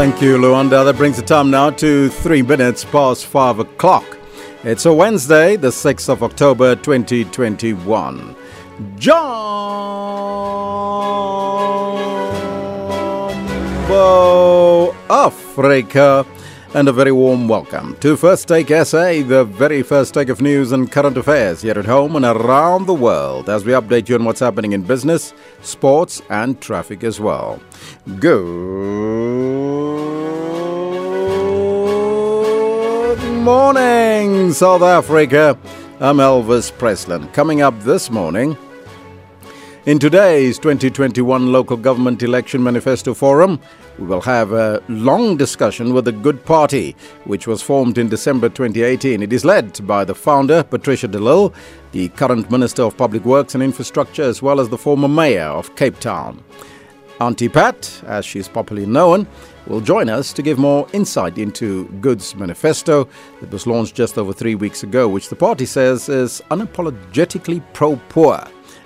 Thank you, Luanda. That brings the time now to three minutes past five o'clock. It's a Wednesday, the 6th of October 2021. Jumbo Africa and a very warm welcome to First Take SA, the very first take of news and current affairs here at home and around the world as we update you on what's happening in business, sports, and traffic as well. Good morning, South Africa. I'm Elvis Presslin. Coming up this morning, in today's 2021 Local Government Election Manifesto Forum, we will have a long discussion with the Good Party, which was formed in December 2018. It is led by the founder, Patricia de Lille, the current Minister of Public Works and Infrastructure, as well as the former Mayor of Cape Town. Auntie Pat, as she's popularly known, will join us to give more insight into Good's manifesto that was launched just over three weeks ago, which the party says is unapologetically pro poor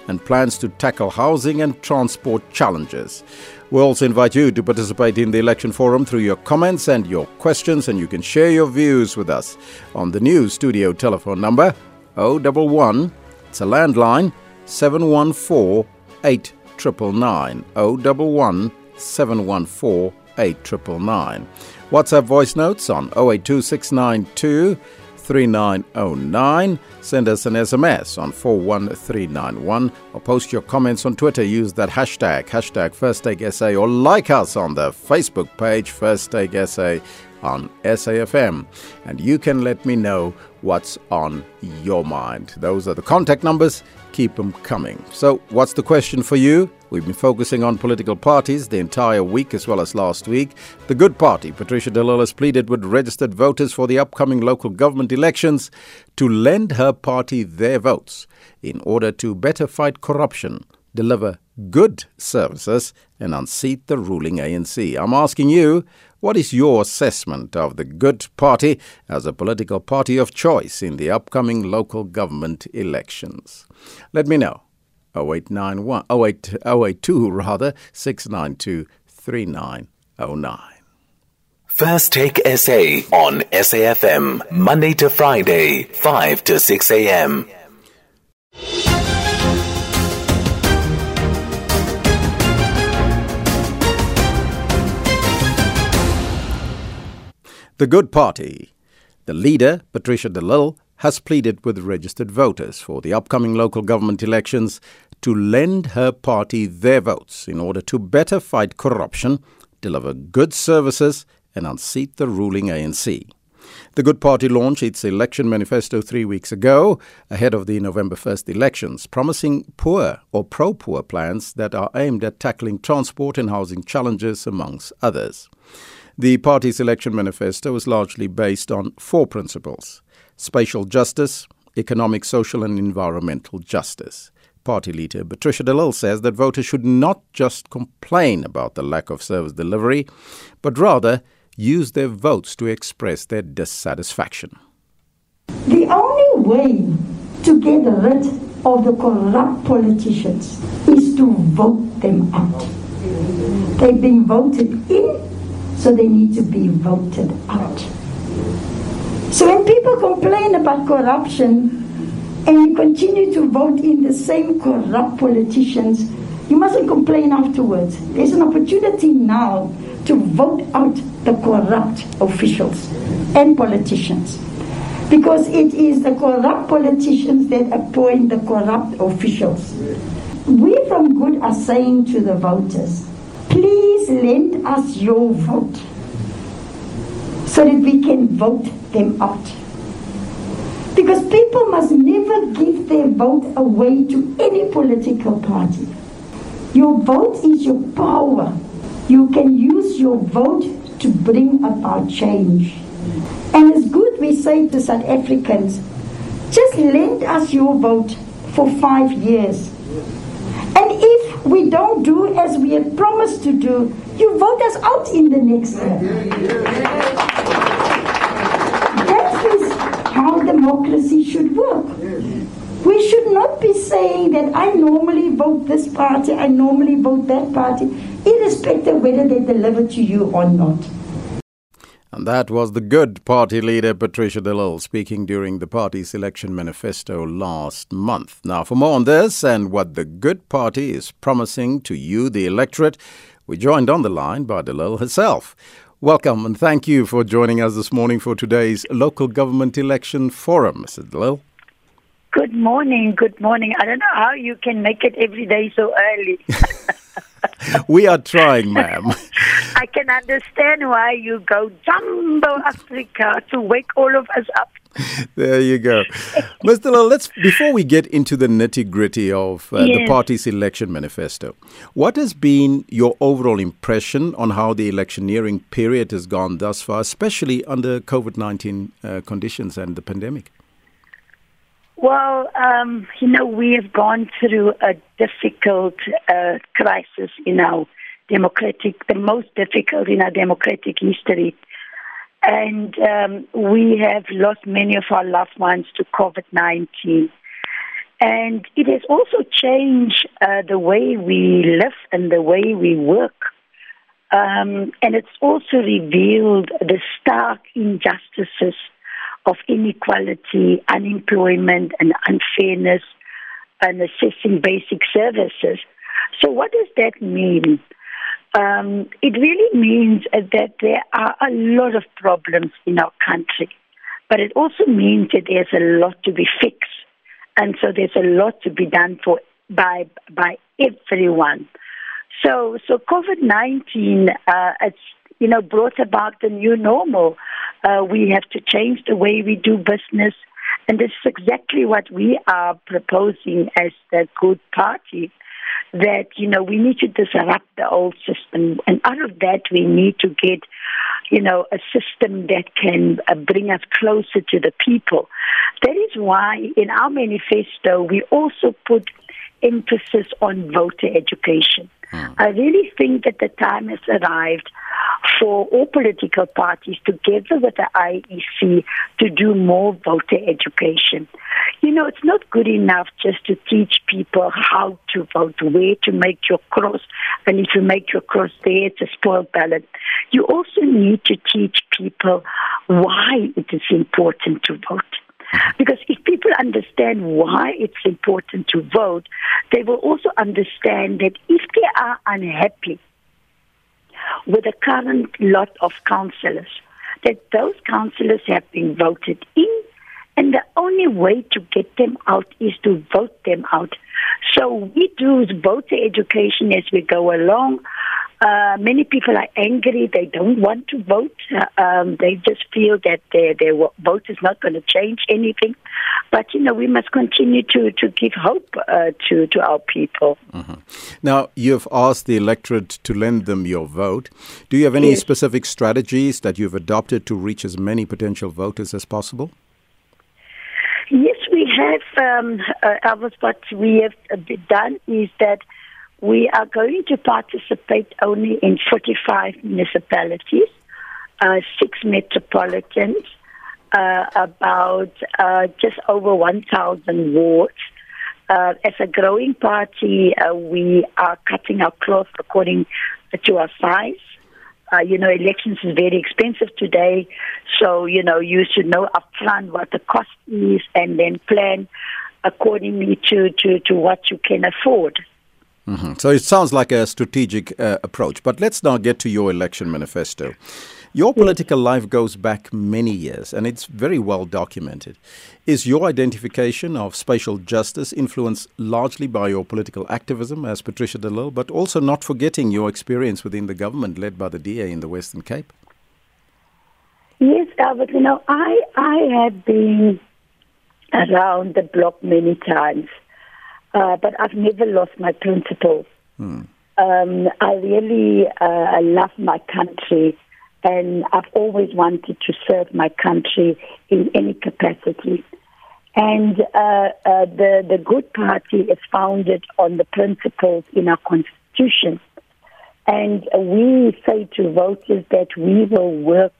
and plans to tackle housing and transport challenges. We also invite you to participate in the election forum through your comments and your questions, and you can share your views with us on the new studio telephone number 011, it's a landline, 714 8999. 011 714 8999. WhatsApp voice notes on 082692 3909. Send us an SMS on 41391 or post your comments on Twitter. Use that hashtag, hashtag First or like us on the Facebook page First Take SA on SAFM. And you can let me know what's on your mind. Those are the contact numbers. Keep them coming. So, what's the question for you? We've been focusing on political parties the entire week as well as last week. The Good Party, Patricia de Lille, has pleaded with registered voters for the upcoming local government elections to lend her party their votes in order to better fight corruption, deliver good services, and unseat the ruling ANC. I'm asking you, what is your assessment of the Good Party as a political party of choice in the upcoming local government elections? Let me know. 0891 08, 082 rather 692 3909. First Take SA on SAFM, Monday to Friday, 5 to 6 a.m. The Good Party. The leader, Patricia de Lille, has pleaded with registered voters for the upcoming local government elections to lend her party their votes in order to better fight corruption, deliver good services, and unseat the ruling ANC. The Good Party launched its election manifesto three weeks ago, ahead of the November 1st elections, promising poor or pro poor plans that are aimed at tackling transport and housing challenges, amongst others. The party's election manifesto is largely based on four principles spatial justice, economic, social, and environmental justice. Party leader Patricia de Lille says that voters should not just complain about the lack of service delivery, but rather use their votes to express their dissatisfaction. The only way to get rid of the corrupt politicians is to vote them out. They've been voted in, so they need to be voted out. So when people complain about corruption and you continue to vote in same corrupt politicians, you mustn't complain afterwards. There's an opportunity now to vote out the corrupt officials and politicians. Because it is the corrupt politicians that appoint the corrupt officials. We from Good are saying to the voters, please lend us your vote so that we can vote them out. Because people must never give their vote away to any political party. Your vote is your power. You can use your vote to bring about change. And it's good we say to South Africans, just lend us your vote for five years. And if we don't do as we had promised to do, you vote us out in the next year. That is how democracy should work. We should not be saying that I normally vote this party, I normally vote that party, irrespective of whether they deliver to you or not. And that was the good party leader, Patricia de Lille, speaking during the party's election manifesto last month. Now, for more on this and what the good party is promising to you, the electorate, we joined on the line by de Lille herself. Welcome and thank you for joining us this morning for today's local government election forum, Mr. de Good morning, good morning. I don't know how you can make it every day so early. we are trying, ma'am. I can understand why you go jumbo Africa to wake all of us up. There you go, Mr. Lille, let's before we get into the nitty gritty of uh, yes. the party's election manifesto. What has been your overall impression on how the electioneering period has gone thus far, especially under COVID nineteen uh, conditions and the pandemic? Well, um, you know, we have gone through a difficult uh, crisis in our democratic, the most difficult in our democratic history. And um, we have lost many of our loved ones to COVID 19. And it has also changed uh, the way we live and the way we work. Um, and it's also revealed the stark injustices of inequality, unemployment, and unfairness, and assessing basic services. So, what does that mean? Um, it really means that there are a lot of problems in our country, but it also means that there's a lot to be fixed, and so there's a lot to be done for by by everyone. So, so COVID nineteen, uh, it's you know brought about the new normal. Uh, we have to change the way we do business, and this is exactly what we are proposing as the Good Party that, you know, we need to disrupt the old system. And out of that, we need to get, you know, a system that can uh, bring us closer to the people. That is why in our manifesto, we also put emphasis on voter education. Hmm. I really think that the time has arrived for all political parties together with the IEC to do more voter education. You know, it's not good enough just to teach people how to vote, where to make your cross, and if you make your cross there, it's a spoiled ballot. You also need to teach people why it is important to vote. Because if people understand why it's important to vote, they will also understand that if they are unhappy with the current lot of councillors, that those councillors have been voted in, and the only way to get them out is to vote them out. So we do voter education as we go along. Uh, many people are angry. They don't want to vote. Uh, um, they just feel that their, their vote is not going to change anything. But, you know, we must continue to, to give hope uh, to, to our people. Mm-hmm. Now, you've asked the electorate to lend them your vote. Do you have any yes. specific strategies that you've adopted to reach as many potential voters as possible? Yes, we have. Um, uh, what we have done is that we are going to participate only in 45 municipalities, uh, six metropolitans, uh, about uh, just over 1,000 wards. Uh, as a growing party, uh, we are cutting our cloth according to our size. Uh, you know, elections is very expensive today, so you know you should know upfront what the cost is, and then plan accordingly to to to what you can afford. Mm-hmm. So it sounds like a strategic uh, approach. But let's now get to your election manifesto. Your political life goes back many years and it's very well documented. Is your identification of spatial justice influenced largely by your political activism as Patricia de Lille, but also not forgetting your experience within the government led by the DA in the Western Cape? Yes, Albert. You know, I, I have been around the block many times. Uh, but I've never lost my principles. Hmm. Um, I really uh, love my country, and I've always wanted to serve my country in any capacity. And uh, uh, the the Good Party is founded on the principles in our constitution, and we say to voters that we will work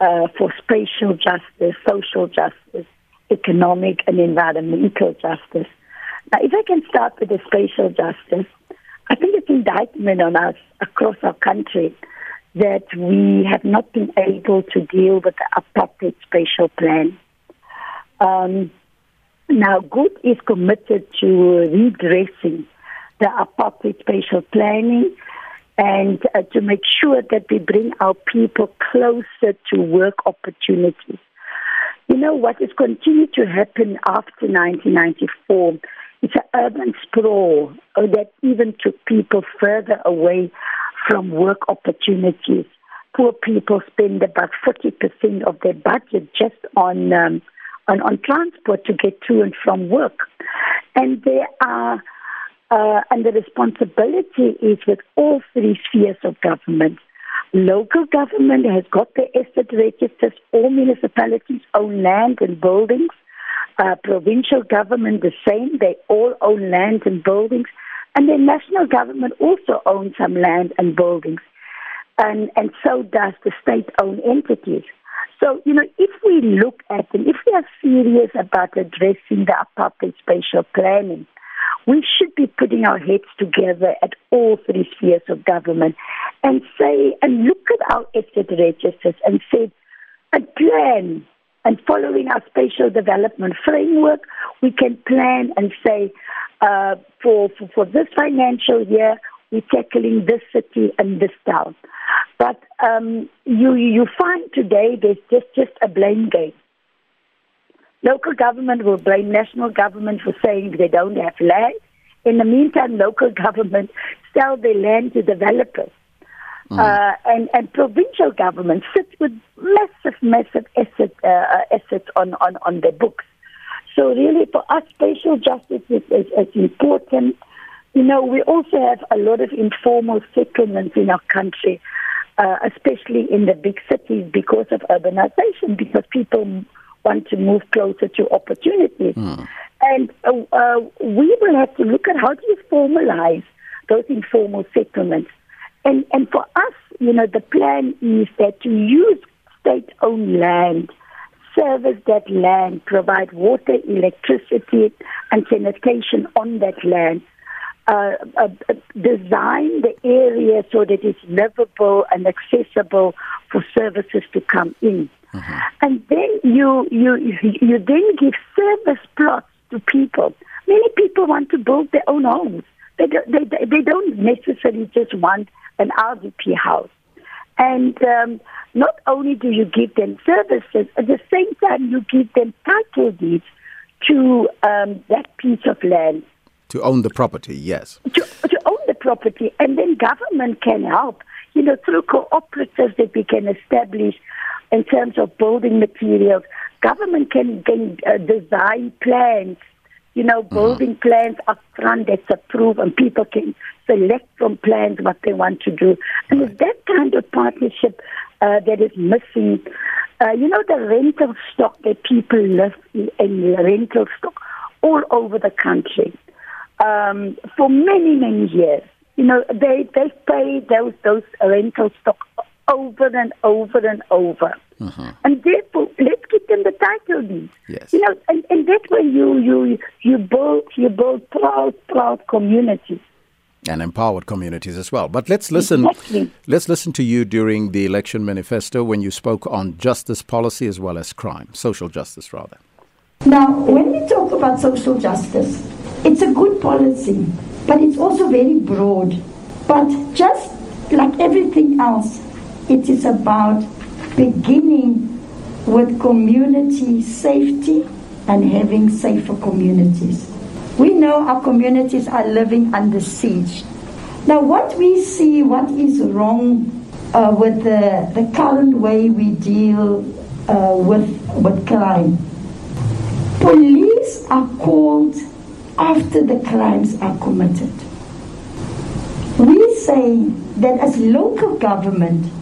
uh, for spatial justice, social justice, economic, and environmental justice. Now, if I can start with the spatial justice, I think it's indictment on us across our country that we have not been able to deal with the appropriate spatial plan. Um, now, Good is committed to redressing the appropriate spatial planning and uh, to make sure that we bring our people closer to work opportunities. You know, what has continued to happen after 1994 is an urban sprawl that even took people further away from work opportunities. Poor people spend about 40% of their budget just on, um, on, on transport to get to and from work. And there are uh, and the responsibility is with all three spheres of government. Local government has got the asset registers, all municipalities own land and buildings. Uh, provincial government the same, they all own land and buildings. And the national government also owns some land and buildings. And, and so does the state owned entities. So, you know, if we look at them, if we are serious about addressing the appropriate spatial planning, we should be putting our heads together at all three spheres of government and say and look at our asset registers and say a plan and following our spatial development framework, we can plan and say uh, for, for for this financial year we're tackling this city and this town. But um, you you find today there's just just a blame game. Local government will blame national government for saying they don't have land. In the meantime, local government sell their land to developers. Mm. Uh, and, and provincial governments sit with massive, massive asset, uh, assets on, on, on their books. So really for us, spatial justice is, is, is important. You know, we also have a lot of informal settlements in our country, uh, especially in the big cities because of urbanization, because people want to move closer to opportunities. Mm. And uh, uh, we will have to look at how do you formalize those informal settlements. And, and for us, you know, the plan is that to use state-owned land, service that land, provide water, electricity, and sanitation on that land, uh, uh, design the area so that it's livable and accessible for services to come in. Mm-hmm. And then you, you, you then give service plots to people. Many people want to build their own homes. They, do, they, they don't necessarily just want an RDP house. And um, not only do you give them services, at the same time you give them title deeds to um, that piece of land. To own the property, yes. To, to own the property, and then government can help. You know, through cooperatives that we can establish in terms of building materials. Government can, can uh, design plans, you know, mm-hmm. building plans up front that's approved, and people can select from plans what they want to do. And it's that kind of partnership uh, that is missing. Uh, you know, the rental stock that people live in, in rental stock all over the country um, for many, many years. You know, they they pay those those rental stock over and over and over. Mm-hmm. And therefore, let's give them the title deeds. Yes. You know, and, and that way you, you, you build, you build proud, proud communities. And empowered communities as well. But let's listen. Exactly. Let's listen to you during the election manifesto when you spoke on justice policy as well as crime, social justice rather. Now, when we talk about social justice, it's a good policy, but it's also very broad. But just like everything else, it is about beginning with community safety and having safer communities. We know our communities are living under siege. Now, what we see, what is wrong uh, with the, the current way we deal uh, with, with crime? Police are called after the crimes are committed. We say that as local government,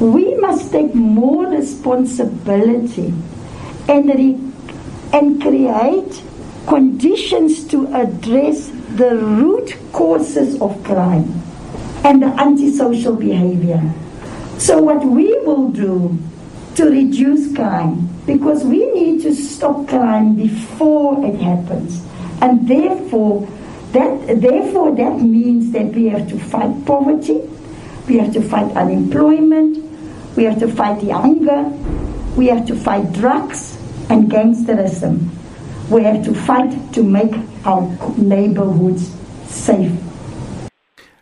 we must take more responsibility and, re- and create conditions to address the root causes of crime and the antisocial behavior. So, what we will do to reduce crime because we need to stop crime before it happens. And therefore, that, therefore, that means that we have to fight poverty, we have to fight unemployment, we have to fight the hunger, we have to fight drugs and gangsterism. We have to fight to make our neighborhoods safe.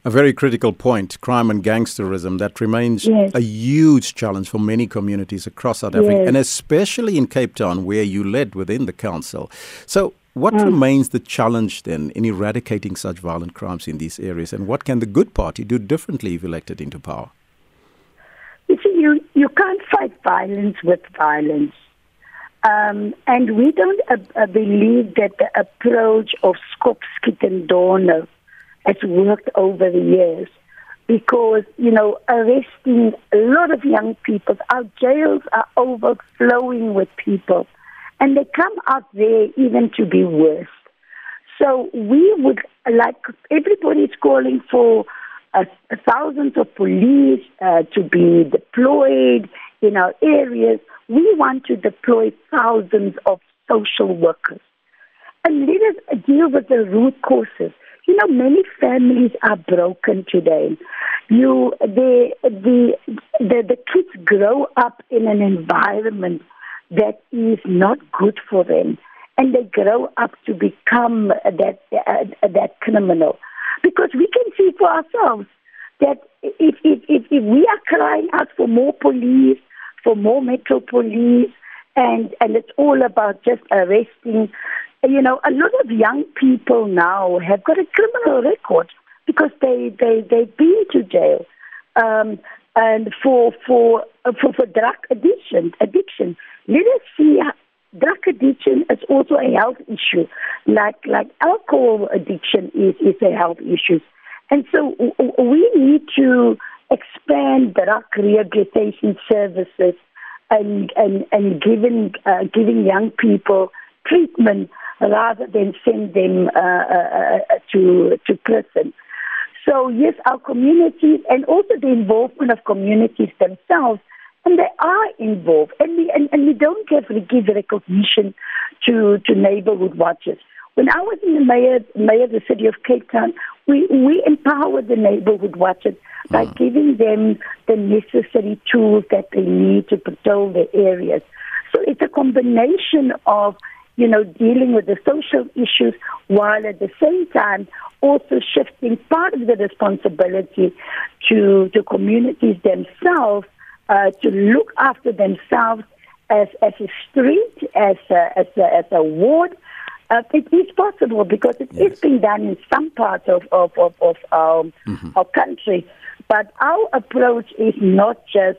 A very critical point crime and gangsterism that remains Yes. a huge challenge for many communities across South Africa, Yes. and especially in Cape Town, where you led within the council. So, what Mm. remains the challenge then in eradicating such violent crimes in these areas, and what can the good party do differently if elected into power? You see, you, you can't fight violence with violence. Um, and we don't uh, uh, believe that the approach of Skop, Skiet and Donder has worked over the years because, you know, arresting a lot of young people, our jails are overflowing with people, and they come out there even to be worse. So we would like everybody's calling for uh, thousands of police uh, to be deployed in our areas. We want to deploy thousands of social workers and let us deal with the root causes. You know, many families are broken today. You, the, the, the, the kids grow up in an environment that is not good for them, and they grow up to become that uh, that criminal. Because we can for ourselves that if, if, if, if we are crying out for more police, for more metro police, and, and it's all about just arresting, you know, a lot of young people now have got a criminal record because they, they, they've been to jail. Um, and for, for, for, for drug addiction, addiction, let us see drug addiction is also a health issue, like like alcohol addiction is is a health issue, and so we need to expand drug rehabilitation services and and and giving uh, giving young people treatment rather than send them uh, uh, uh, to to prison. So yes, our communities and also the involvement of communities themselves, and they are involved, and we and, and we don't give give recognition to to neighborhood watches. When I was in the mayor mayor of the city of Cape Town, we we empowered the neighborhood watchers by giving them the necessary tools that they need to patrol their areas. So it's a combination of you know, dealing with the social issues while at the same time also shifting part of the responsibility to the communities themselves uh, to look after themselves as, as a street, as a, as a, as a ward. Uh, it is possible because it is Yes. being done in some parts of, of, of, of our, our country. But our approach is not just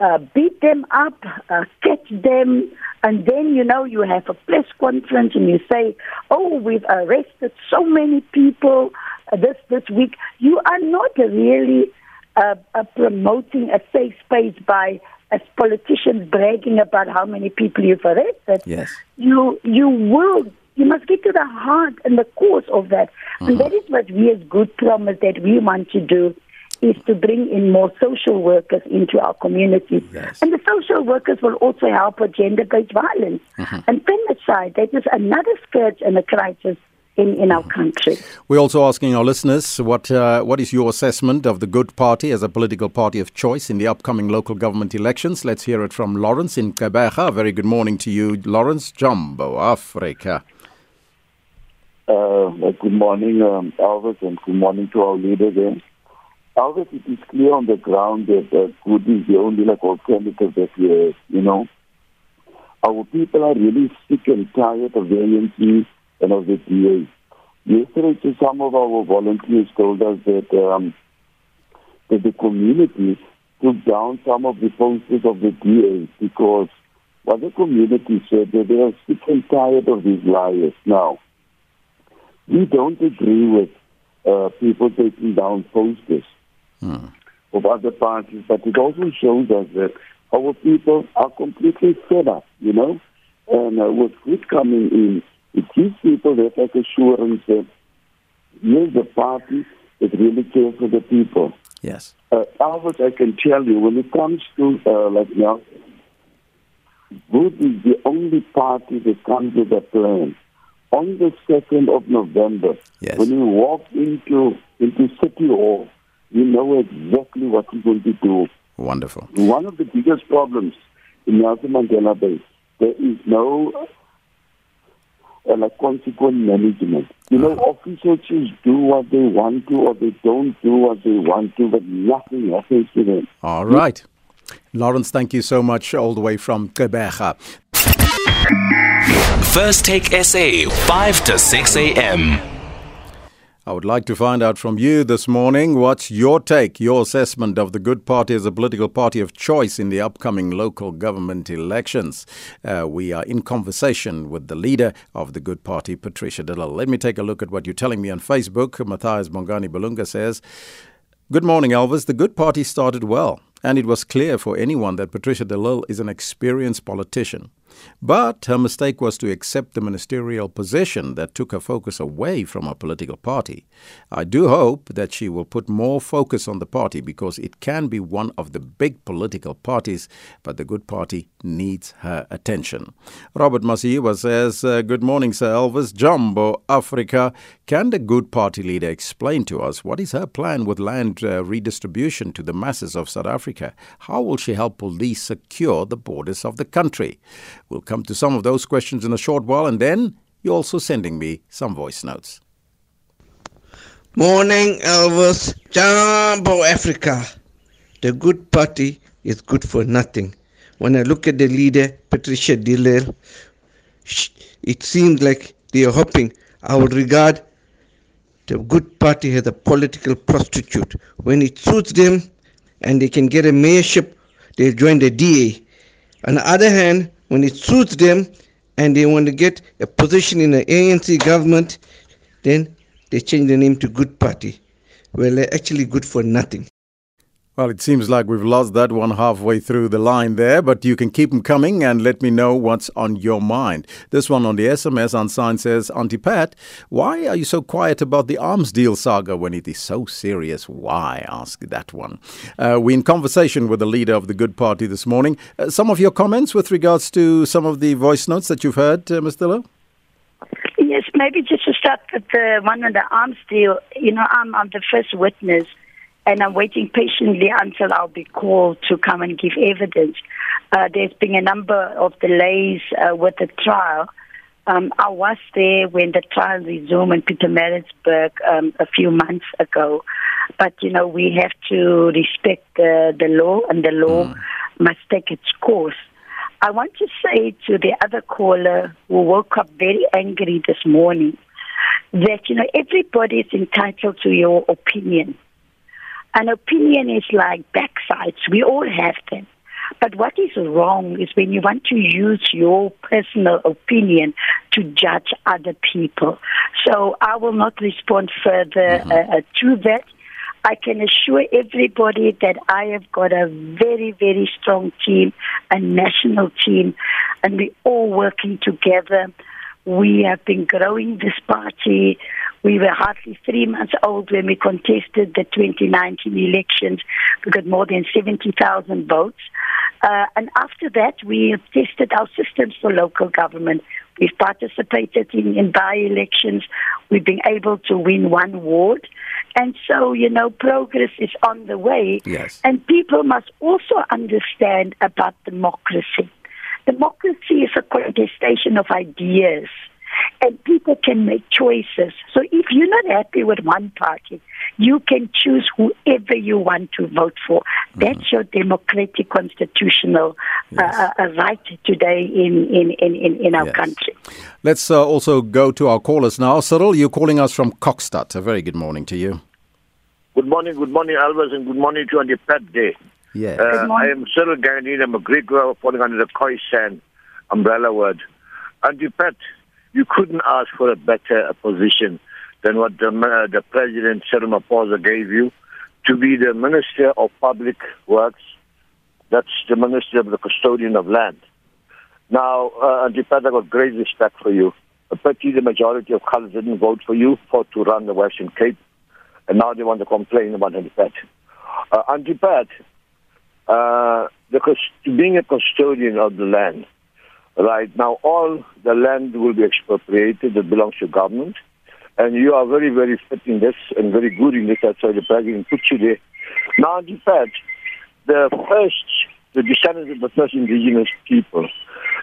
uh, beat them up, uh, catch them, and then you know you have a press conference and you say, "Oh, we've arrested so many people uh, this this week." You are not really uh, uh, promoting a safe space by as politicians bragging about how many people you've arrested. Yes. You you will you must get to the heart and the cause of that, and uh-huh. that is what we as Good Promise that we want to do is to bring in more social workers into our communities. Yes. And the social workers will also help with gender-based violence uh-huh. and femicide. That is another scourge and a crisis in, in our uh-huh. country. We're also asking our listeners what uh, what is your assessment of the Good Party as a political party of choice in the upcoming local government elections? Let's hear it from Lawrence in Kabega. Very good morning to you, Lawrence Jumbo, Africa. Uh, good morning, um, Elvis, and good morning to our leader there. Elvis, it is clear on the ground that uh, good is the only like alternative that we have, you know. Our people are really sick and tired of the ANC and of the DA. Yesterday, some of our volunteers told us that um, that the community took down some of the posters of the DA because what the community said that they are sick and tired of these liars. Now, we don't agree with uh, people taking down posters of other parties, but it also shows us that our people are completely fed up, you know, and uh, with good coming in, it gives people that like assurance that here's the party that really cares for the people. Yes. Uh, Albert, I can tell you, when it comes to uh, like now, Good is the only party that comes with a plan. On the 2nd of November, Yes. when you walk into, into City Hall, you know exactly what you're going to do. Wonderful. One of the biggest problems in Nelson Mandela Bay, there is no uh, like consequent management. You know, officers just do what they want to or they don't do what they want to, but nothing happens to them. All right. Lawrence, thank you so much, all the way from Kabega. First Take SA, 5 to 6 a.m. I would like to find out from you this morning what's your take, your assessment of the Good Party as a political party of choice in the upcoming local government elections. Uh, we are in conversation with the leader of the Good Party, Patricia Lille. Let me take a look at what you're telling me on Facebook. Matthias Mongani Balunga says, Good morning, Elvis. The Good Party started well, and it was clear for anyone that Patricia De Lille is an experienced politician. But her mistake was to accept the ministerial position that took her focus away from her political party. I do hope that she will put more focus on the party because it can be one of the big political parties, but the Good Party needs her attention. Robert Masiwa says, uh, Good morning, Sir Elvis. Jumbo Africa. Can the Good Party leader explain to us what is her plan with land uh, redistribution to the masses of South Africa? How will she help police secure the borders of the country? We'll come to some of those questions in a short while, and then you're also sending me some voice notes. Morning, Elvis. Jumbo Africa. The good party is good for nothing. When I look at the leader, Patricia De Lille, it seems like they are hoping. I would regard the good party as a political prostitute. When it suits them and they can get a mayorship, they join the DA. On the other hand, when it suits them and they want to get a position in the ANC government, then they change the name to Good Party. Well, they're actually good for nothing. Well, it seems like we've lost that one halfway through the line there, but you can keep them coming and let me know what's on your mind. This one on the SMS unsigned says, Auntie Pat, why are you so quiet about the arms deal saga when it is so serious? Why? Ask that one. Uh, we're in conversation with the leader of the Good Party this morning. Uh, some of your comments with regards to some of the voice notes that you've heard, uh, Mr. Lowe? Yes, maybe just to start with the one on the arms deal. You know, I'm, I'm the first witness, and I'm waiting patiently until I'll be called to come and give evidence. Uh, there's been a number of delays uh, with the trial. Um, I was there when the trial resumed in Pietermaritzburg um, a few months ago. But, you know, we have to respect the, the law, and the law must take its course. I want to say to the other caller who woke up very angry this morning that, you know, everybody is entitled to your opinion. An opinion is like backsides. We all have them. But what is wrong is when you want to use your personal opinion to judge other people. So I will not respond further uh, uh, to that. I can assure everybody that I have got a very, very strong team, a national team, and we're all working together. We have been growing this party. We were hardly three months old when we contested the 2019 elections. We got more than 70,000 votes. Uh, and after that, we have tested our systems for local government. We've participated in, in by elections. We've been able to win one ward. And so, you know, progress is on the way. Yes. And people must also understand about democracy. Democracy is a contestation of ideas, and people can make choices. So if you're not happy with one party, you can choose whoever you want to vote for. That's your democratic constitutional uh, uh, right today in, in, in, in, in our Yes. country. Let's uh, also go to our callers now. Cyril, you're calling us from Kokstad. A very good morning to you. Good morning, good morning, Alvis, and good morning to you on the Pet Day. Yeah. Uh, I am Cyril Gandhi. I'm a Griqua falling under the Khoisan umbrella word. And the Pet, you couldn't ask for a better position than what the, uh, the President Cyril Ramaphosa gave you to be the Minister of Public Works. That's the Minister of the Custodian of Land. Now, uh, Pet, I've got great respect for you. Pity the majority of colors didn't vote for you for to run the Western Cape, and now they want to complain about Auntie Pat. Uh, Auntie Pat, uh, being a custodian of the land Right now, all the land will be expropriated that belongs to government. And you are very, very fit in this and very good in this. That's why the president put you there. Now, in fact, the first, the descendants of the first indigenous people,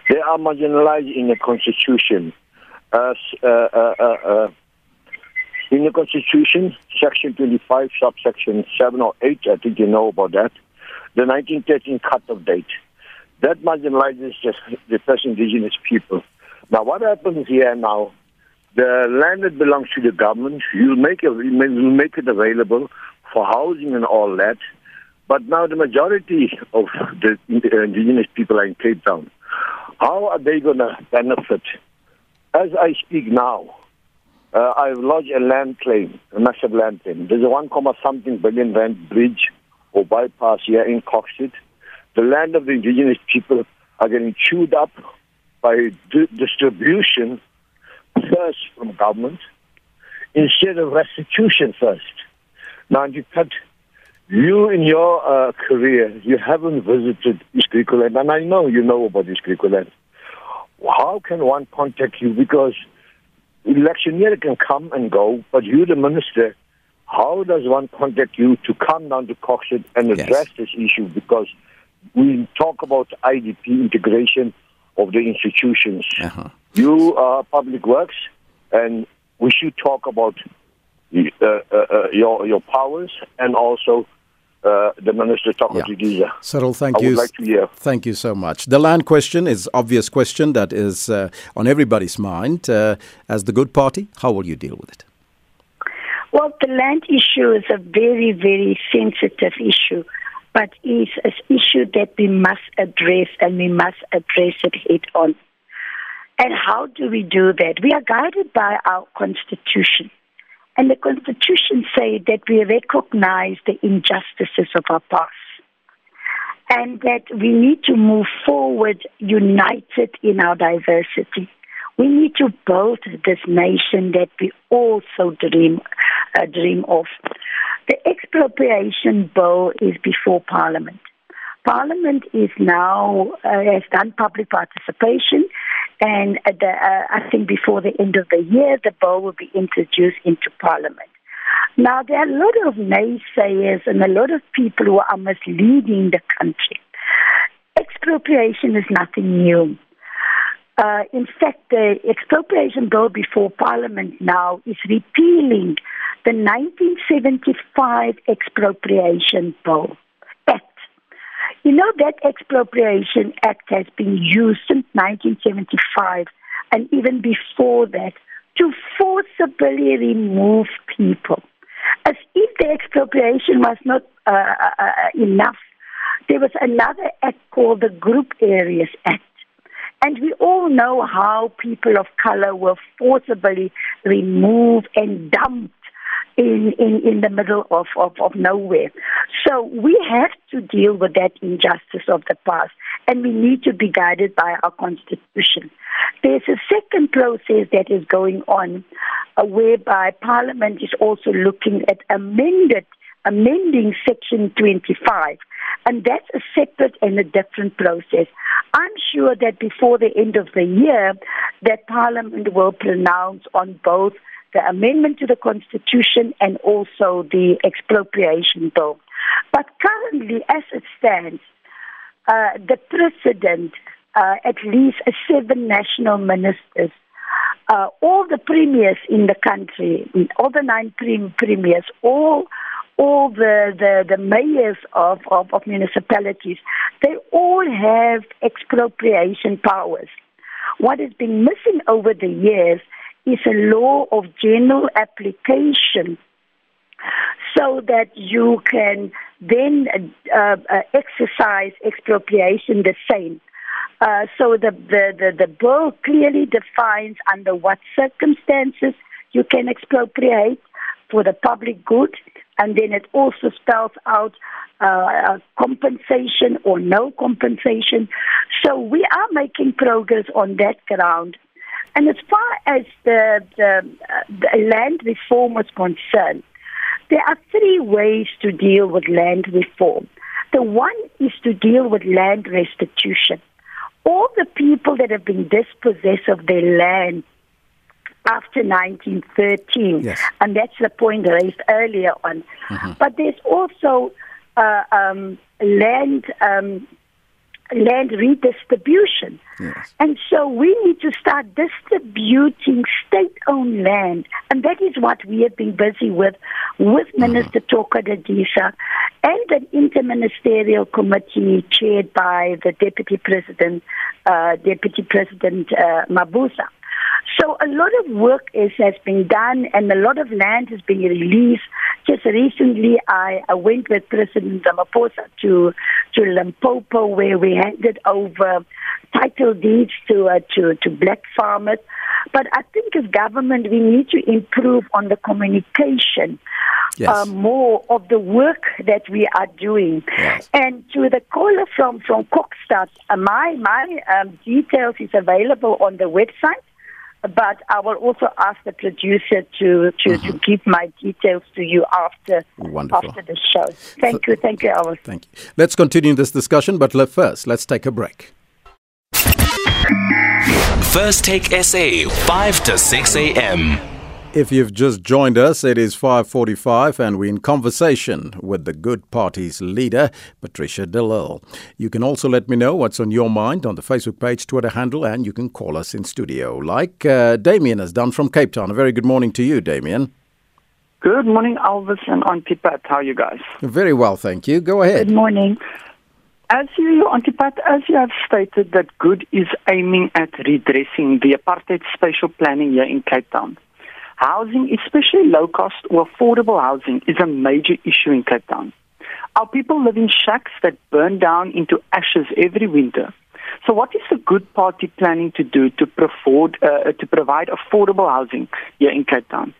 they are marginalized in the constitution. As, uh, uh, uh, uh, in the constitution, section 25, subsection 7 or 8, I think you know about that, the 1913 cut-off date. That marginalizes just the first indigenous people. Now, what happens here now? The land that belongs to the government, you make make it available for housing and all that. But now the majority of the indigenous people are in Cape Town. How are they going to benefit? As I speak now, uh, I've lodged a land claim, a massive land claim. There's a one comma something billion rand bridge or bypass here in Kokstad the land of the indigenous people are getting chewed up by di- distribution first from government instead of restitution first. Now, you you in your uh, career, you haven't visited East Griqualand, and I know you know about East Griqualand. How can one contact you? Because electioneer can come and go, but you, the minister, how does one contact you to come down to Kokstad and address yes. this issue? Because we talk about IDP integration of the institutions. Uh-huh. You are public works, and we should talk about uh, uh, uh, your your powers and also uh, the Minister talking yeah. Giza. Cyril, thank I you. Like to hear. Thank you so much. The land question is obvious question that is uh, on everybody's mind. Uh, as the good party, how will you deal with it? Well, the land issue is a very, very sensitive issue but it's an issue that we must address and we must address it head on. And how do we do that? We are guided by our constitution. And the constitution says that we recognize the injustices of our past. And that we need to move forward united in our diversity. We need to build this nation that we also dream, uh, dream of. The expropriation bill is before Parliament. Parliament is now uh, has done public participation, and the, uh, I think before the end of the year, the bill will be introduced into Parliament. Now, there are a lot of naysayers and a lot of people who are misleading the country. Expropriation is nothing new. Uh, in fact, the expropriation bill before Parliament now is repealing the 1975 Expropriation Bill Act. You know, that Expropriation Act has been used since 1975 and even before that to forcibly remove people. As if the expropriation was not uh, uh, uh enough, there was another act called the Group Areas Act. And we all know how people of color were forcibly removed and dumped in, in, in the middle of, of, of nowhere. So we have to deal with that injustice of the past, and we need to be guided by our Constitution. There's a second process that is going on, uh, whereby Parliament is also looking at amended amending Section 25, and that's a separate and a different process. I'm sure that before the end of the year, that Parliament will pronounce on both the amendment to the Constitution and also the expropriation bill. But currently, as it stands, uh, the president, uh, at least seven national ministers, uh, all the premiers in the country, all the nine premiers, all all the, the, the mayors of, of, of municipalities, they all have expropriation powers. What has been missing over the years is a law of general application so that you can then uh, uh, exercise expropriation the same. Uh, so the, the, the, the bill clearly defines under what circumstances you can expropriate for the public good, and then it also spells out uh, compensation or no compensation. So we are making progress on that ground. And as far as the, the, the land reform is concerned, there are three ways to deal with land reform. The one is to deal with land restitution. all the people that have been dispossessed of their land after 1913, Yes. and that's the point raised earlier on. But there's also uh, um, land um, land redistribution. Yes. And so we need to start distributing state owned land. And that is what we have been busy with, with Minister Thoko Didiza and an interministerial committee chaired by the Deputy President, uh, Deputy President uh, Mabuza. So a lot of work is, has been done and a lot of land has been released. Just recently, I, I went with President Ramaphosa to, to Limpopo where we handed over title deeds to, uh, to, to black farmers. But I think as government, we need to improve on the communication Yes. uh, more of the work that we are doing. Yes. And to the caller from, from Kokstad, uh, my, my um, details is available on the website. But I will also ask the producer to, to, to mm-hmm. give my details to you after Wonderful. after the show. Thank you, thank you, Alice. Thank you. Let's continue this discussion, but le- first, let's take a break. First Take SA, 5 to 6 a.m. If you've just joined us, it is 5:45 and we're in conversation with the Good Party's leader, Patricia de Lille. You can also let me know what's on your mind on the Facebook page, Twitter handle, and you can call us in studio, like uh, Damien has done from Cape Town. A very good morning to you, Damien. Good morning, Alvis and Auntie Pat. How are you guys? Very well, thank you. Go ahead. Good morning. As you, Auntie Pat, as you have stated that Good is aiming at redressing the apartheid spatial planning here in Cape Town. Housing, especially low-cost or affordable housing, is a major issue in Cape Town. Our people live in shacks that burn down into ashes every winter. So, what is the Good Party planning to do to, provide, uh, to provide affordable housing here in Cape Town?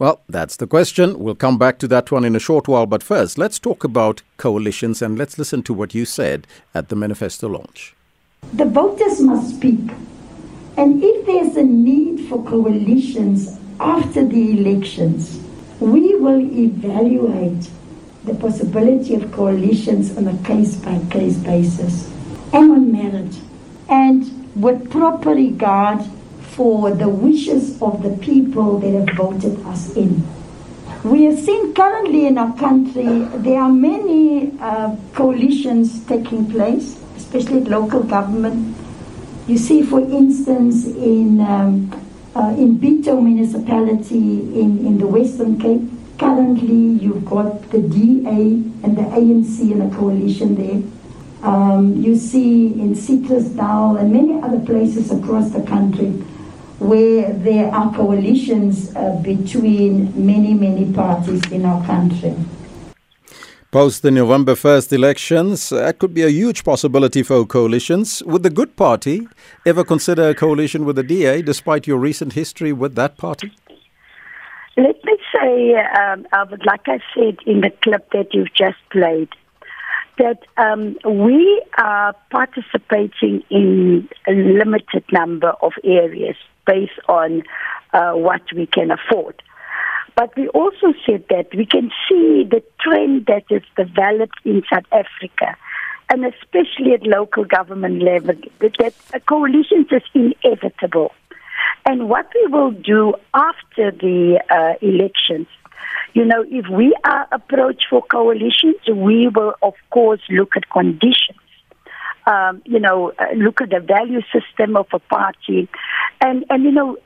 Well, that's the question. We'll come back to that one in a short while, but first, let's talk about coalitions and let's listen to what you said at the manifesto launch. The voters must speak. And if there's a need for coalitions after the elections, we will evaluate the possibility of coalitions on a case by case basis and on merit and with proper regard for the wishes of the people that have voted us in. We have seen currently in our country there are many uh, coalitions taking place, especially at local government. You see, for instance, in um, uh, in Bitou municipality in, in the Western Cape, currently you've got the DA and the ANC in a coalition there. Um, you see in Citrusdal and many other places across the country where there are coalitions uh, between many, many parties in our country. Post the November 1st elections, that could be a huge possibility for coalitions. Would the Good Party ever consider a coalition with the DA despite your recent history with that party? Let me say, um, Albert, like I said in the clip that you've just played, that um, we are participating in a limited number of areas based on uh, what we can afford. But we also said that we can see the trend that is developed in South Africa, and especially at local government level, that, that a coalition is inevitable. And what we will do after the uh, elections, you know, if we are approached for coalitions, we will, of course, look at conditions. Um, you know, uh, look at the value system of a party, and and you know,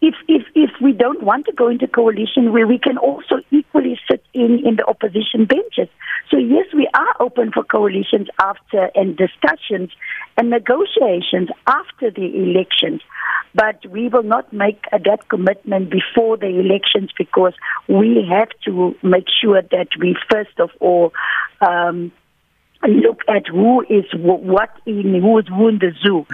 if if if we don't want to go into coalition, where we can also equally sit in in the opposition benches. So yes, we are open for coalitions after and discussions and negotiations after the elections, but we will not make uh, that commitment before the elections because we have to make sure that we first of all. Um, look at who is what in who is who in the zoo,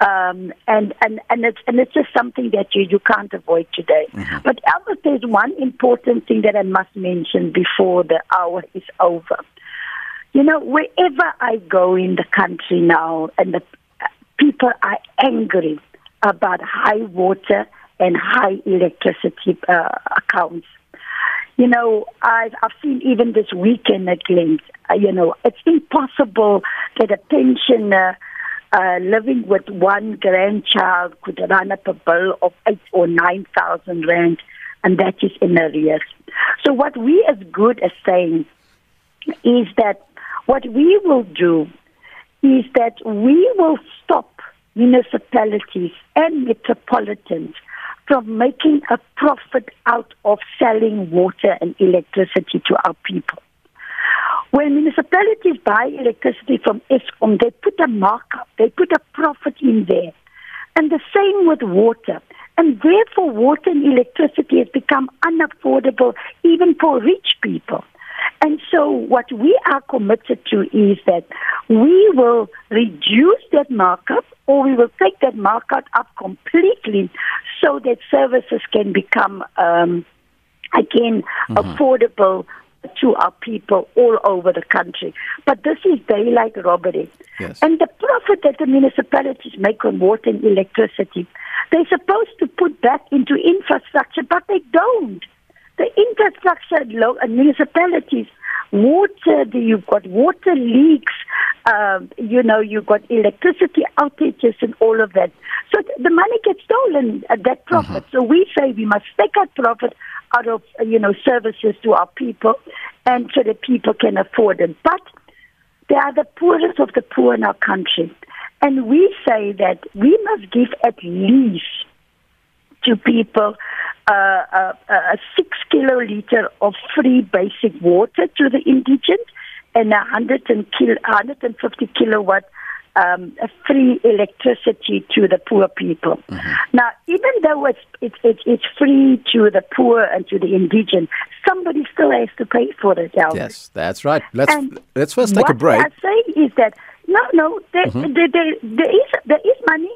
um, and and and it's and it's just something that you you can't avoid today. But Albert, there's one important thing that I must mention before the hour is over. You know, wherever I go in the country now, and the people are angry about high water and high electricity uh, accounts you know, I've, I've seen even this weekend at Glens, uh, you know, it's impossible that a pensioner uh, living with one grandchild could run up a bill of eight or nine thousand rand, and that is in arrears. So what we as good as saying is that what we will do is that we will stop municipalities and metropolitans from making a profit out of selling water and electricity to our people. When municipalities buy electricity from Eskom, they put a markup, they put a profit in there. And the same with water. And therefore, water and electricity has become unaffordable even for rich people. And so, what we are committed to is that we will reduce that markup or we will take that markup up completely so that services can become, um, again, mm-hmm. affordable to our people all over the country. But this is daylight robbery. Yes. And the profit that the municipalities make on water and electricity, they're supposed to put back into infrastructure, but they don't. The infrastructure low uh, municipalities, water, you've got water leaks, uh, you know, you've got electricity outages and all of that. So the money gets stolen at that profit. Mm-hmm. So we say we must take our profit out of you know services to our people, and so that people can afford them. But they are the poorest of the poor in our country, and we say that we must give at least to people uh, uh, a six kiloliter of free basic water to the indigent and a hundred and kil- 150 kilowatt um, free electricity to the poor people. Mm-hmm. Now, even though it's, it's, it's, it's, free to the poor and to the indigent, somebody still has to pay for it, Albert. Yes, that's right. Let's, let's first take a break. What I say is that, no, no, there, mm-hmm. there, there, there, is, there is money.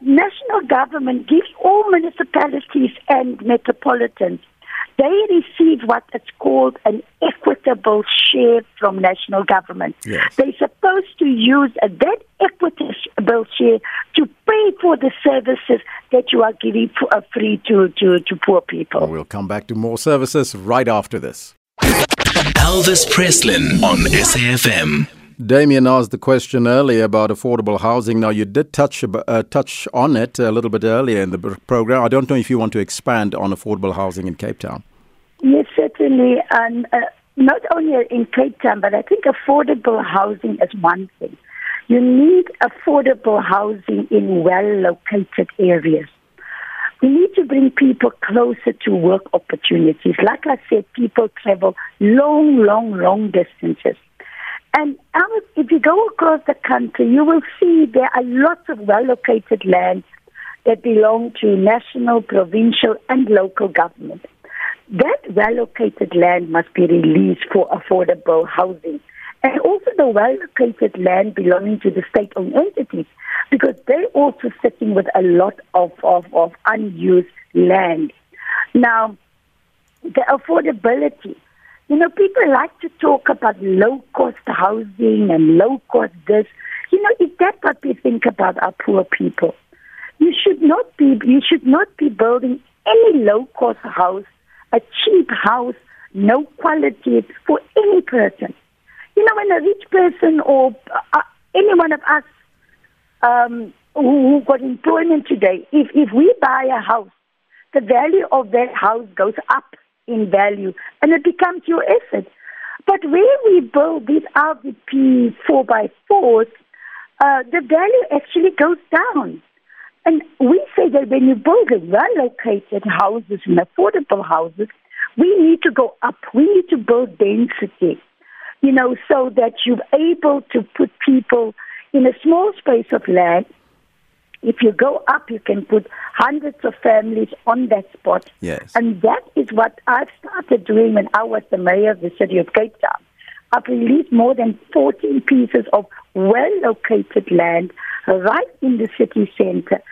National government gives all municipalities and metropolitans they receive what is called an equitable share from national government. Yes. They're supposed to use that equitable share to pay for the services that you are giving uh, free to, to, to poor people. We'll come back to more services right after this. Elvis Presslin on SAFM. Damien asked the question earlier about affordable housing. Now, you did touch uh, touch on it a little bit earlier in the program. I don't know if you want to expand on affordable housing in Cape Town. Yes, certainly. And uh, not only in Cape Town, but I think affordable housing is one thing. You need affordable housing in well located areas. We need to bring people closer to work opportunities. Like I said, people travel long, long, long distances. And if you go across the country, you will see there are lots of well located lands that belong to national, provincial, and local government. That well located land must be released for affordable housing. And also the well located land belonging to the state owned entities, because they're also sitting with a lot of, of, of unused land. Now, the affordability. You know, people like to talk about low cost housing and low cost this. You know, is that what we think about our poor people? You should not be you should not be building any low cost house a cheap house, no quality for any person. You know, when a rich person or uh, any one of us um, who, who got employment today, if, if we buy a house, the value of that house goes up in value and it becomes your asset. But where we build these RDP 4x4s, uh, the value actually goes down. And we say that when you build well located houses and affordable houses, we need to go up. We need to build density, you know, so that you're able to put people in a small space of land. If you go up, you can put hundreds of families on that spot. Yes. And that is what I've started doing when I was the mayor of the city of Cape Town. I've released more than 14 pieces of well located land right in the city center,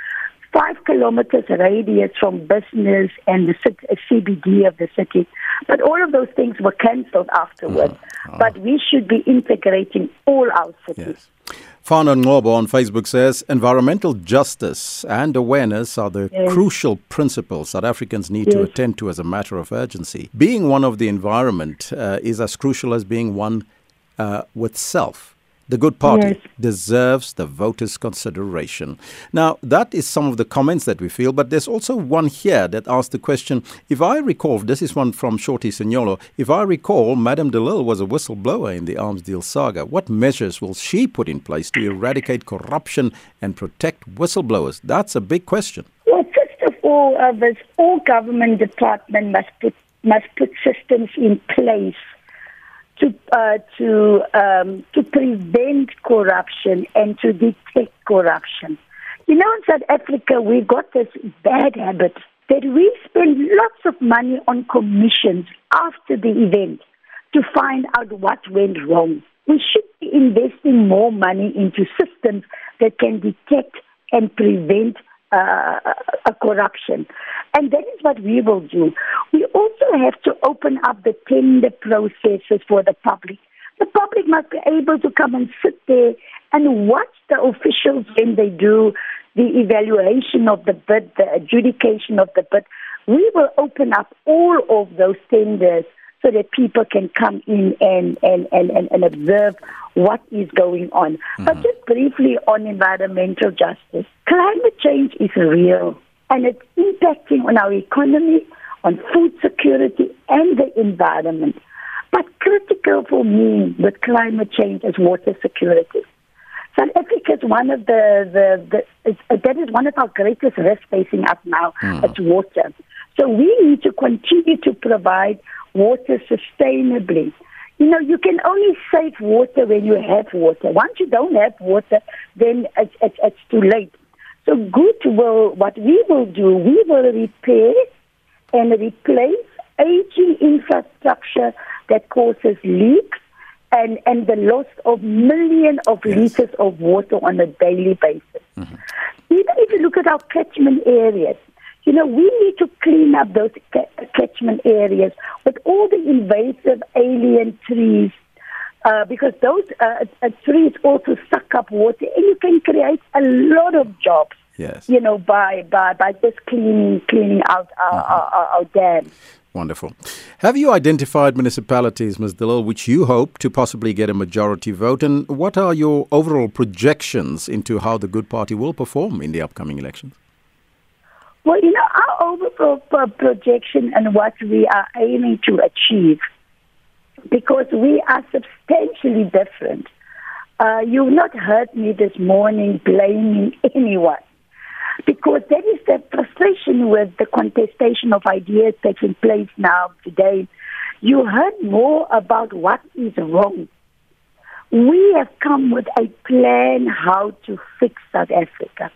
five kilometers radius from business and the CBD of the city. But all of those things were cancelled afterwards. Mm-hmm. Oh. But we should be integrating all our cities. Yes. Fana Ngobo on Facebook says environmental justice and awareness are the yes. crucial principles that Africans need yes. to attend to as a matter of urgency. Being one of the environment uh, is as crucial as being one uh, with self. The good party Yes. deserves the voters' consideration. Now, that is some of the comments that we feel, but there's also one here that asked the question if I recall, this is one from Shorty Signolo, if I recall, Madame de Lille was a whistleblower in the arms deal saga. What measures will she put in place to eradicate corruption and protect whistleblowers? That's a big question. Well, first of all, uh, all government departments must put must put systems in place to uh, to um, to prevent corruption and to detect corruption. You know, in South Africa, we've got this bad habit that we spend lots of money on commissions after the event to find out what went wrong. We should be investing more money into systems that can detect and prevent uh, a corruption. And that is what we will do. We also have to open up the tender processes for the public. The public must be able to come and sit there and watch the officials when they do the evaluation of the bid, the adjudication of the bid. We will open up all of those tenders so that people can come in and, and, and, and, and observe what is going on. Mm-hmm. But just briefly on environmental justice, climate change is real and it's impacting on our economy, on food security, and the environment. But critical for me with climate change is water security. South Africa is one of the, the, the that is one of our greatest risks facing us now. Mm. It's water. So we need to continue to provide water sustainably. You know, you can only save water when you have water. Once you don't have water, then it's, it's, it's too late. So good will, what we will do, we will repair and replace aging infrastructure that causes leaks and, and the loss of millions of yes. liters of water on a daily basis. Mm-hmm. Even if you look at our catchment areas, you know, we need to clean up those catchment areas with all the invasive alien trees uh, because those uh, uh, trees also suck up water and you can create a lot of jobs. Yes. You know, by by, by just cleaning cleaning out our, mm-hmm. our, our dams. Wonderful. Have you identified municipalities, Ms. de Lille, which you hope to possibly get a majority vote? And what are your overall projections into how the Good Party will perform in the upcoming elections? Well, you know, our overall projection and what we are aiming to achieve, because we are substantially different. Uh, you've not heard me this morning blaming anyone because that is the frustration with the contestation of ideas taking place now today. You heard more about what is wrong. We have come with a plan how to fix South Africa.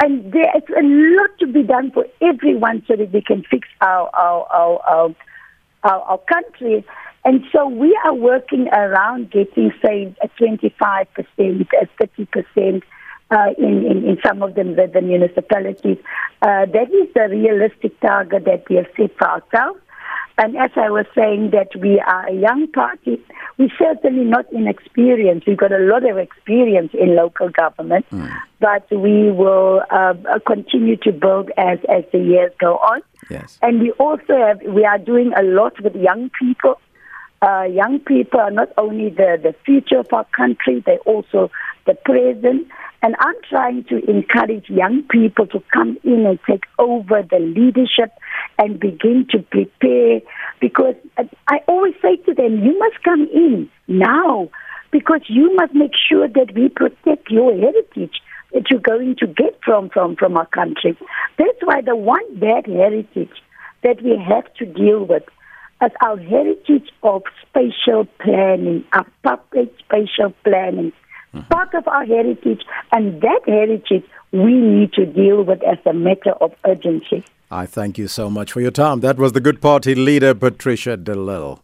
And there is a lot to be done for everyone so that we can fix our, our, our, our, our, our country. And so we are working around getting, say, a 25%, a 30% uh, in, in, in some of them, the, municipalities. Uh, that is the realistic target that we have set for ourselves. And as I was saying, that we are a young party, we're certainly not inexperienced. We've got a lot of experience in local government, mm. but we will uh, continue to build as, as the years go on. Yes. And we also have, we are doing a lot with young people. Uh, young people are not only the, the future of our country, they're also the present. And I'm trying to encourage young people to come in and take over the leadership and begin to prepare because I always say to them, you must come in now because you must make sure that we protect your heritage that you're going to get from, from, from our country. That's why the one bad heritage that we have to deal with is our heritage of spatial planning, our public spatial planning mm-hmm. part of our heritage, and that heritage we need to deal with as a matter of urgency. I thank you so much for your time. That was the Good Party leader, Patricia de Lille.